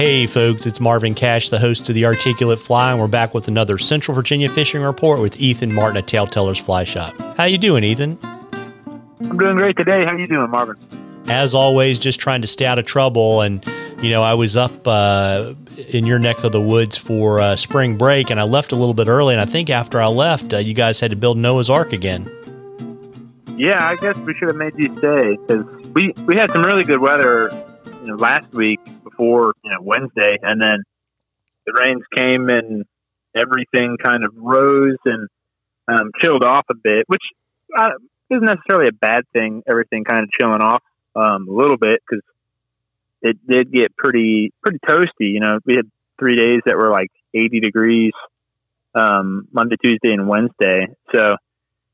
Hey, folks, it's Marvin Cash, the host of the Articulate Fly, and we're back with another Central Virginia fishing report with Ethan Martin at TaleTellers Fly Shop. How you doing, Ethan? I'm doing great today. How you doing, Marvin? As always, just trying to stay out of trouble. And you know, I was up uh, in your neck of the woods for uh, spring break, and I left a little bit early. And I think after I left, uh, you guys had to build Noah's Ark again. Yeah, I guess we should have made you stay because we we had some really good weather, you know, last week before you know Wednesday, and then the rains came and everything kind of rose and um, chilled off a bit, which uh, isn't necessarily a bad thing. Everything kind of chilling off um, a little bit because it did get pretty pretty toasty. You know, we had three days that were like 80 degrees um, Monday, Tuesday, and Wednesday. So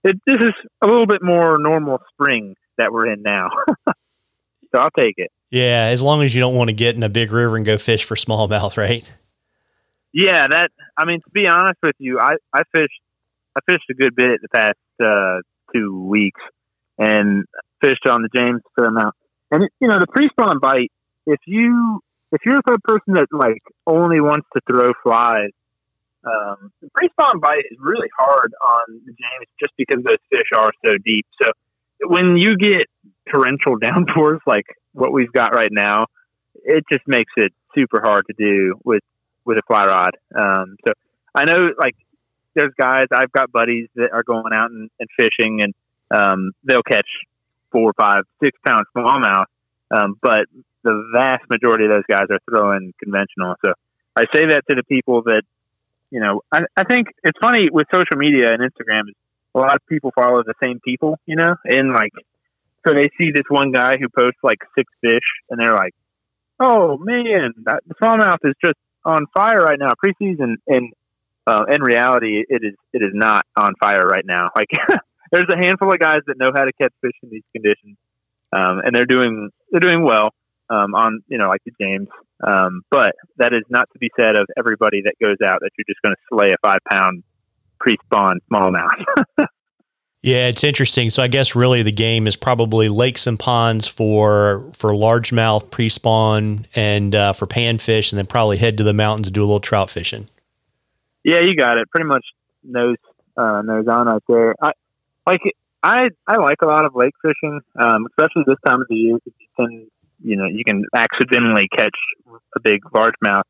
it, this is a little bit more normal spring that we're in now. so I'll take it. Yeah, as long as you don't want to get in a big river and go fish for smallmouth, right? Yeah, that. I mean, to be honest with you, I I fished I fished a good bit the past uh, two weeks, and fished on the James fair amount. And you know, the pre-spawn bite. If you if you're the person that like only wants to throw flies, um, the pre-spawn bite is really hard on the James just because those fish are so deep. So when you get torrential downpours like what we've got right now, it just makes it super hard to do with with a fly rod. Um, so I know like there's guys I've got buddies that are going out and, and fishing and um, they'll catch four, five, six pound smallmouth, um, but the vast majority of those guys are throwing conventional. So I say that to the people that you know. I, I think it's funny with social media and Instagram. A lot of people follow the same people, you know, and like so they see this one guy who posts like six fish, and they're like, "Oh man, that, smallmouth is just on fire right now, preseason." And uh, in reality, it is it is not on fire right now. Like there's a handful of guys that know how to catch fish in these conditions, um, and they're doing they're doing well um, on you know like the James. Um, but that is not to be said of everybody that goes out that you're just going to slay a five pound pre spawn smallmouth. Yeah, it's interesting. So I guess really the game is probably lakes and ponds for for largemouth pre-spawn and uh, for panfish, and then probably head to the mountains and do a little trout fishing. Yeah, you got it. Pretty much nose uh, nose on right there. I like I I like a lot of lake fishing, um, especially this time of the year. You can you know you can accidentally catch a big largemouth,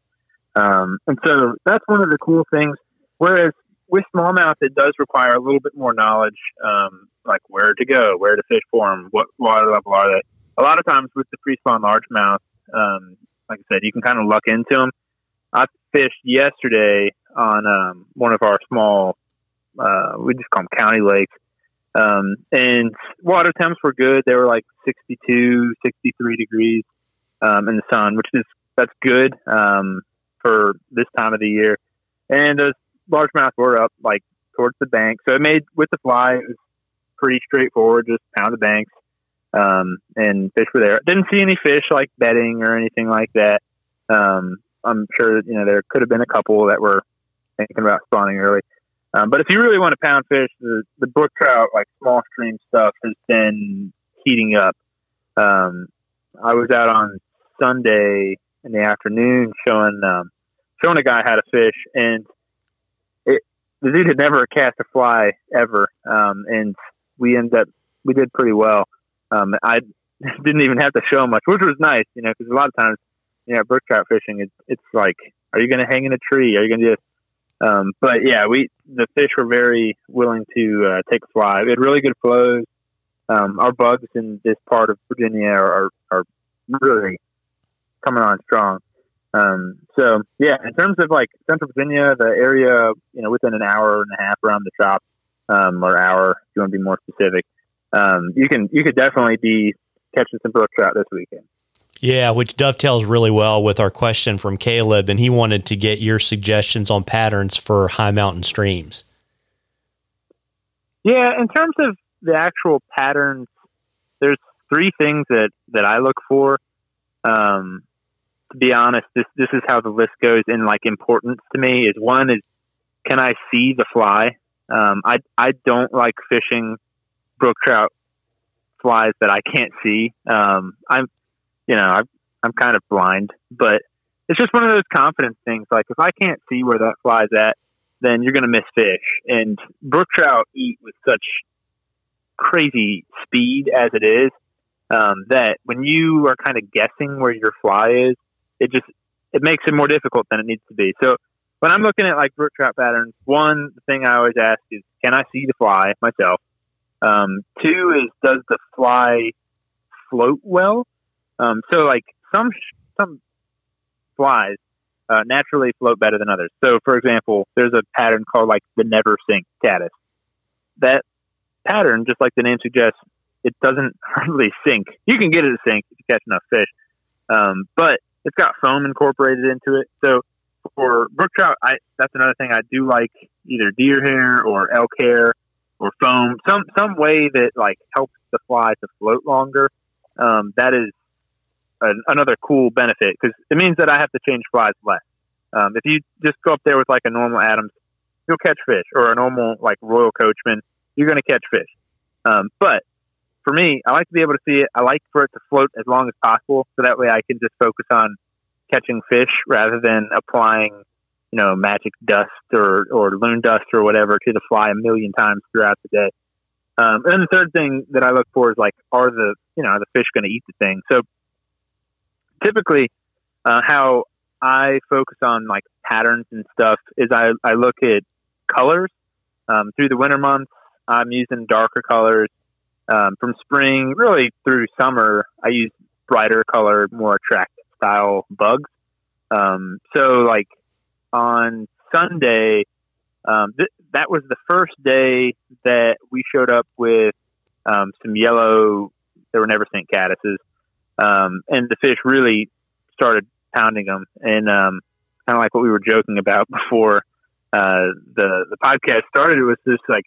um, and so that's one of the cool things. Whereas with smallmouth, it does require a little bit more knowledge, um, like where to go, where to fish for them, what water level are they. A lot of times with the pre-spawn largemouth, um, like I said, you can kind of luck into them. I fished yesterday on um, one of our small, uh, we just call them county lakes, um, and water temps were good. They were like 62, 63 degrees um, in the sun, which is that's good um, for this time of the year. And those largemouth were up like towards the bank. So it made with the fly, it was pretty straightforward. Just pound the banks, um, and fish were there. Didn't see any fish like bedding or anything like that. Um, I'm sure that, you know there could have been a couple that were thinking about spawning early. Um, but if you really want to pound fish, the, the brook trout, like small stream stuff, has been heating up. Um, I was out on Sunday in the afternoon showing um, showing a guy how to fish, and the dude had never cast a fly ever, um, and we ended up we did pretty well. Um, I didn't even have to show much, which was nice, you know, because a lot of times, you know, brook trout fishing, it's it's like, are you going to hang in a tree? Are you going to do? Um, but yeah, we the fish were very willing to uh, take a fly. We had really good flows. Um, our bugs in this part of Virginia are, are, are really coming on strong. Um, so yeah, in terms of like Central Virginia, the area, you know, within an hour and a half around the shop, um, or hour, if you want to be more specific, um, you can, you could definitely be catching some brook trout this weekend. Yeah, which dovetails really well with our question from Caleb, and he wanted to get your suggestions on patterns for high mountain streams. Yeah, in terms of the actual patterns, there's three things that that I look for. Um, to be honest, this this is how the list goes in like importance to me. Is one is can I see the fly? Um, I I don't like fishing brook trout flies that I can't see. Um, I'm you know I'm I'm kind of blind, but it's just one of those confidence things. Like if I can't see where that fly's at, then you're going to miss fish. And brook trout eat with such crazy speed as it is um, that when you are kind of guessing where your fly is, it just it makes it more difficult than it needs to be. So when I'm looking at like brook trout patterns, one thing I always ask is, can I see the fly myself? Um, two is, does the fly float well? Um, so like some some flies uh, naturally float better than others. So for example, there's a pattern called like the never sink caddis. That pattern, just like the name suggests, it doesn't hardly sink. You can get it to sink if you catch enough fish, um, but it's got foam incorporated into it. So for brook trout, I that's another thing I do like either deer hair or elk hair or foam, some some way that like helps the fly to float longer. Um, that is an, another cool benefit because it means that I have to change flies less. Um, if you just go up there with like a normal Adams, you'll catch fish, or a normal like Royal Coachman, you're going to catch fish. Um, but for me, I like to be able to see it. I like for it to float as long as possible, so that way I can just focus on catching fish rather than applying, you know, magic dust or or loon dust or whatever to the fly a million times throughout the day. Um, and the third thing that I look for is like, are the you know the fish going to eat the thing? So typically, uh, how I focus on like patterns and stuff is I I look at colors um, through the winter months. I'm using darker colors. Um, from spring really through summer, I use brighter color, more attractive style bugs. Um, so like on Sunday, um, th- that was the first day that we showed up with um, some yellow. They were Neversink caddises, um, and the fish really started pounding them. And um, kind of like what we were joking about before uh, the the podcast started, it was just like,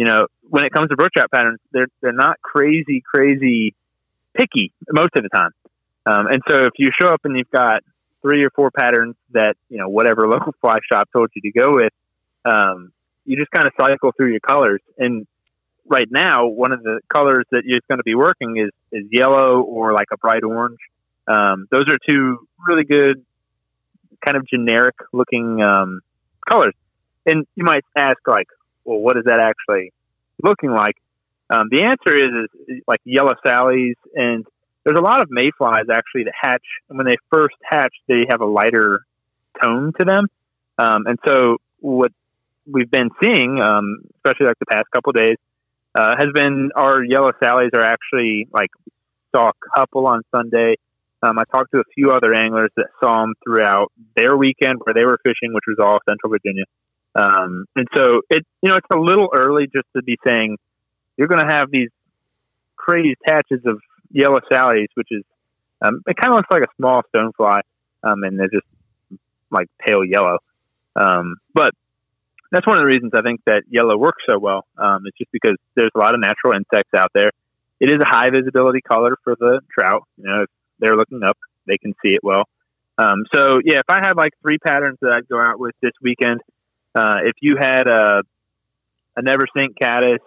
you know, when it comes to brook trout patterns, they're they're not crazy crazy picky most of the time. Um, and so if you show up and you've got three or four patterns that you know whatever local fly shop told you to go with, um, you just kind of cycle through your colors. And right now, one of the colors that you're going to be working is is yellow or like a bright orange. Um, those are two really good, kind of generic looking um, colors. And you might ask, like, well, what is that actually looking like? Um, the answer is, is like yellow sallies and there's a lot of mayflies actually that hatch, and when they first hatch, they have a lighter tone to them. Um, and so what we've been seeing, um, especially like the past couple days, uh, has been our yellow sallies are actually like saw a couple on Sunday. Um, I talked to a few other anglers that saw them throughout their weekend where they were fishing, which was all Central Virginia. Um, and so it, you know, it's a little early just to be saying you're going to have these crazy patches of yellow sallies, which is um, it kind of looks like a small stonefly, um, and they're just like pale yellow. Um, but that's one of the reasons I think that yellow works so well. Um, it's just because there's a lot of natural insects out there. It is a high visibility color for the trout. You know, if they're looking up, they can see it well. Um, so yeah, if I had like three patterns that I'd go out with this weekend, uh, if you had a a never sink caddis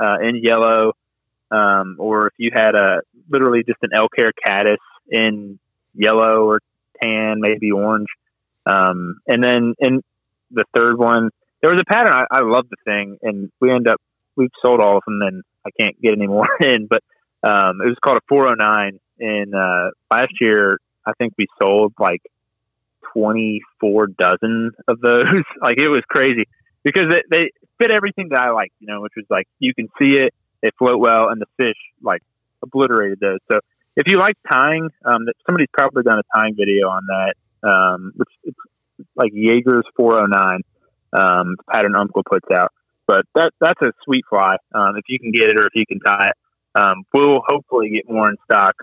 uh, in yellow, um, or if you had a literally just an elk hair caddis in yellow or tan, maybe orange. Um, and then in the third one, there was a pattern. I, I love the thing, and we end up we've sold all of them, and I can't get any more in. But um, it was called a 409, and uh, last year I think we sold like 24 dozen of those. like it was crazy because they, they fit everything that I like, you know, which was like you can see it, they float well, and the fish like obliterated those. So if you like tying, um, somebody's probably done a tying video on that, um, which it's like Jaeger's 409 um, pattern Umpqua puts out. But that that's a sweet fly. Um, if you can get it or if you can tie it, um, we'll hopefully get more in stock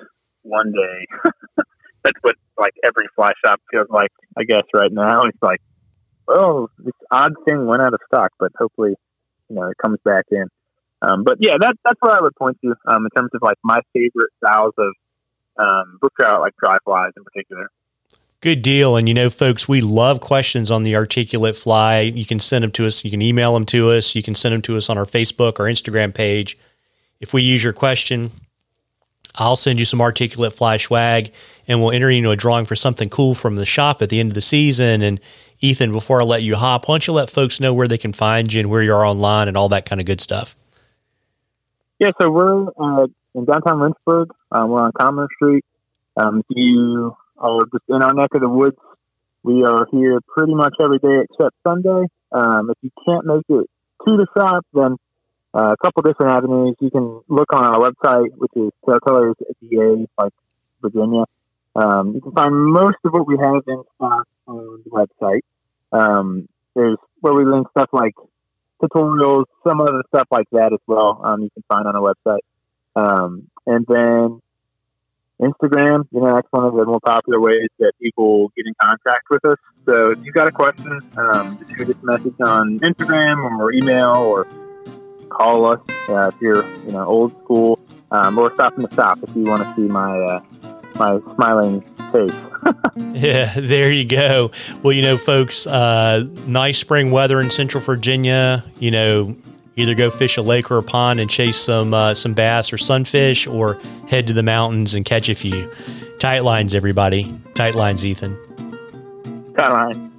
one day. that's what like every fly shop feels like. I guess right now it's like, well, this odd thing went out of stock, but hopefully, you know, it comes back in. Um, but yeah, that, that's what I would point to um, in terms of like my favorite styles of um, brook trout, like dry flies in particular. Good deal. And you know, folks, we love questions on the articulate fly. You can send them to us. You can email them to us. You can send them to us on our Facebook or Instagram page. If we use your question, I'll send you some articulate fly swag and we'll enter you into a drawing for something cool from the shop at the end of the season. And Ethan, before I let you hop, why don't you let folks know where they can find you and where you are online and all that kind of good stuff? Yeah, so we're uh, in downtown Lynchburg. Um, we're on Commerce Street. Um, you are just in our neck of the woods, we are here pretty much every day except Sunday. Um, if you can't make it to the shop, then uh, a couple different avenues. You can look on our website, which is TaleTellers VA, like Virginia. Um, you can find most of what we have in stock on the website. Um, there's where we link stuff like tutorials, some other stuff like that as well. Um, you can find on our website. Um, and then Instagram, you know, that's one of the more popular ways that people get in contact with us. So if you've got a question, um, just shoot us a message on Instagram or email or call us uh, if you're, you know, old school. Um, or stop in the stop if you want to see my uh, my smiling face. yeah, there you go. Well, you know, folks, uh, nice spring weather in Central Virginia. You know, either go fish a lake or a pond and chase some uh, some bass or sunfish, or head to the mountains and catch a few. Tight lines, everybody. Tight lines, Ethan. Tight lines.